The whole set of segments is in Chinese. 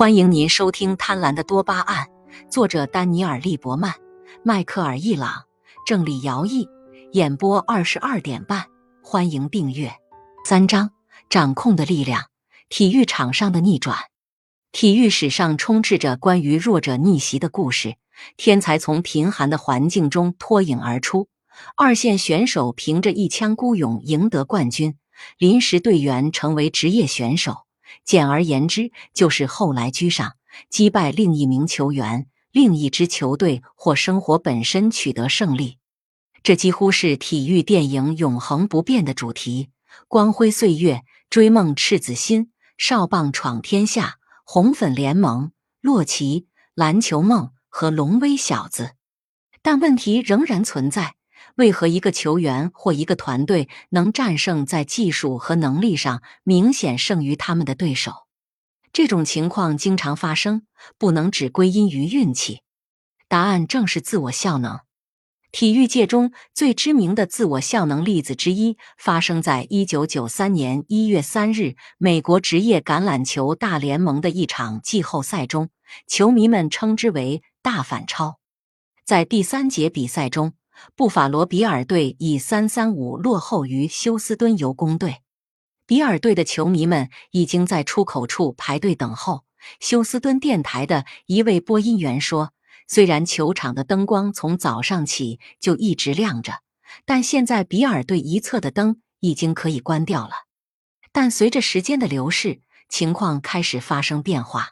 欢迎您收听《贪婪的多巴胺》，作者丹尼尔·利伯曼、迈克尔·易朗，郑李尧译，演播二十二点半。欢迎订阅。三章：掌控的力量。体育场上的逆转。体育史上充斥着关于弱者逆袭的故事。天才从贫寒的环境中脱颖而出，二线选手凭着一腔孤勇赢得冠军，临时队员成为职业选手。简而言之，就是后来居上，击败另一名球员、另一支球队或生活本身取得胜利。这几乎是体育电影永恒不变的主题：光辉岁月、追梦赤子心、少棒闯天下、红粉联盟、洛奇、篮球梦和龙威小子。但问题仍然存在。为何一个球员或一个团队能战胜在技术和能力上明显胜于他们的对手？这种情况经常发生，不能只归因于运气。答案正是自我效能。体育界中最知名的自我效能例子之一，发生在一九九三年一月三日美国职业橄榄球大联盟的一场季后赛中，球迷们称之为“大反超”。在第三节比赛中。布法罗比尔队以三三五落后于休斯敦游工队。比尔队的球迷们已经在出口处排队等候。休斯敦电台的一位播音员说：“虽然球场的灯光从早上起就一直亮着，但现在比尔队一侧的灯已经可以关掉了。但随着时间的流逝，情况开始发生变化。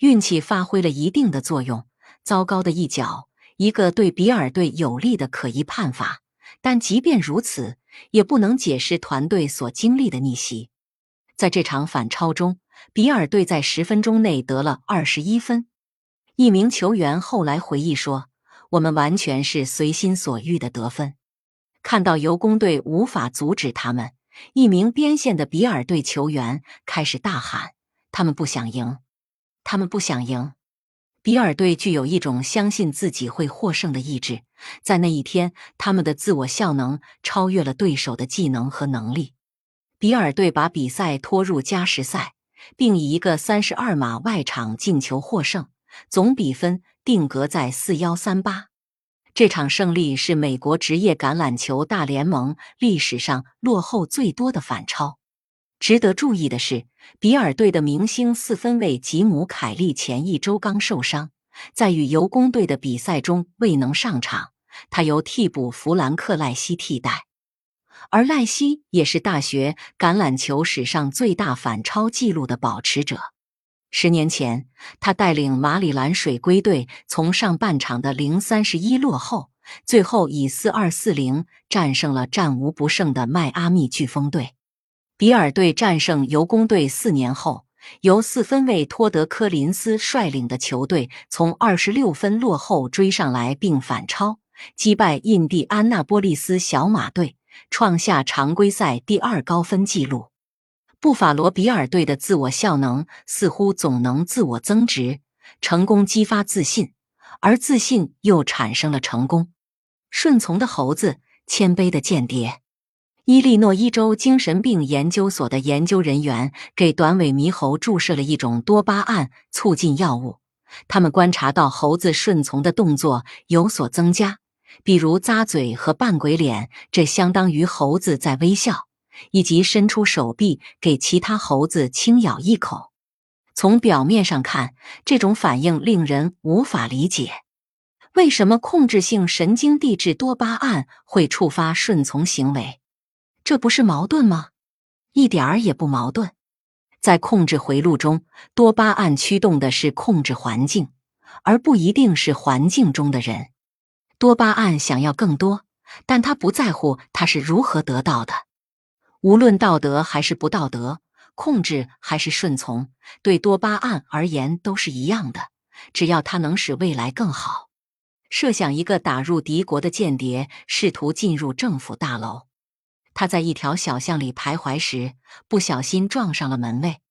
运气发挥了一定的作用。糟糕的一脚。”一个对比尔队有利的可疑判罚，但即便如此，也不能解释团队所经历的逆袭。在这场反超中，比尔队在十分钟内得了二十一分。一名球员后来回忆说：“我们完全是随心所欲的得分。”看到游攻队无法阻止他们，一名边线的比尔队球员开始大喊：“他们不想赢，他们不想赢。”比尔队具有一种相信自己会获胜的意志，在那一天，他们的自我效能超越了对手的技能和能力。比尔队把比赛拖入加时赛，并以一个三十二码外场进球获胜，总比分定格在四幺三八。这场胜利是美国职业橄榄球大联盟历史上落后最多的反超。值得注意的是，比尔队的明星四分卫吉姆·凯利前一周刚受伤，在与游工队的比赛中未能上场，他由替补弗兰克·赖希替代。而赖希也是大学橄榄球史上最大反超纪录的保持者。十年前，他带领马里兰水龟队从上半场的零三十一落后，最后以四二四零战胜了战无不胜的迈阿密飓风队。比尔队战胜游工队四年后，由四分卫托德·科林斯率领的球队从二十六分落后追上来，并反超击败印第安纳波利斯小马队，创下常规赛第二高分纪录。布法罗比尔队的自我效能似乎总能自我增值，成功激发自信，而自信又产生了成功。顺从的猴子，谦卑的间谍。伊利诺伊州精神病研究所的研究人员给短尾猕猴注射了一种多巴胺促进药物。他们观察到猴子顺从的动作有所增加，比如咂嘴和扮鬼脸，这相当于猴子在微笑；以及伸出手臂给其他猴子轻咬一口。从表面上看，这种反应令人无法理解：为什么控制性神经递质多巴胺会触发顺从行为？这不是矛盾吗？一点儿也不矛盾。在控制回路中，多巴胺驱动的是控制环境，而不一定是环境中的人。多巴胺想要更多，但他不在乎他是如何得到的。无论道德还是不道德，控制还是顺从，对多巴胺而言都是一样的。只要它能使未来更好。设想一个打入敌国的间谍试图进入政府大楼。他在一条小巷里徘徊时，不小心撞上了门卫。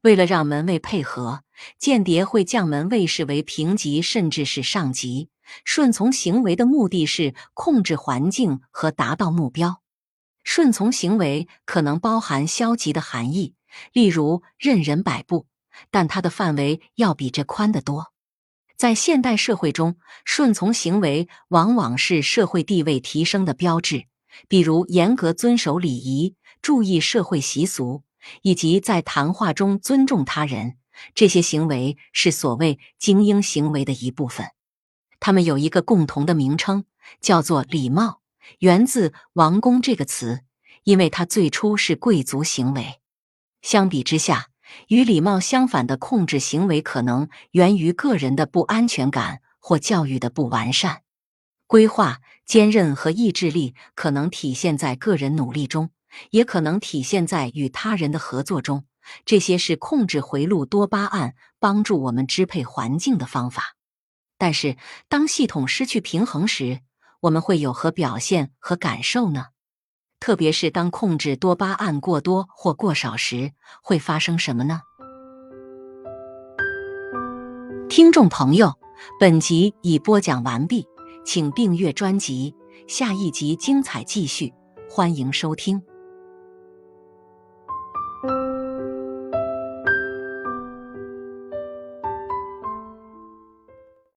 为了让门卫配合，间谍会将门卫视为平级甚至是上级。顺从行为的目的是控制环境和达到目标。顺从行为可能包含消极的含义，例如任人摆布，但它的范围要比这宽得多。在现代社会中，顺从行为往往是社会地位提升的标志，比如严格遵守礼仪、注意社会习俗，以及在谈话中尊重他人。这些行为是所谓精英行为的一部分。他们有一个共同的名称，叫做礼貌，源自“王公”这个词，因为它最初是贵族行为。相比之下，与礼貌相反的控制行为，可能源于个人的不安全感或教育的不完善。规划、坚韧和意志力可能体现在个人努力中，也可能体现在与他人的合作中。这些是控制回路多巴胺、帮助我们支配环境的方法。但是，当系统失去平衡时，我们会有何表现和感受呢？特别是当控制多巴胺过多或过少时，会发生什么呢？听众朋友，本集已播讲完毕，请订阅专辑，下一集精彩继续，欢迎收听。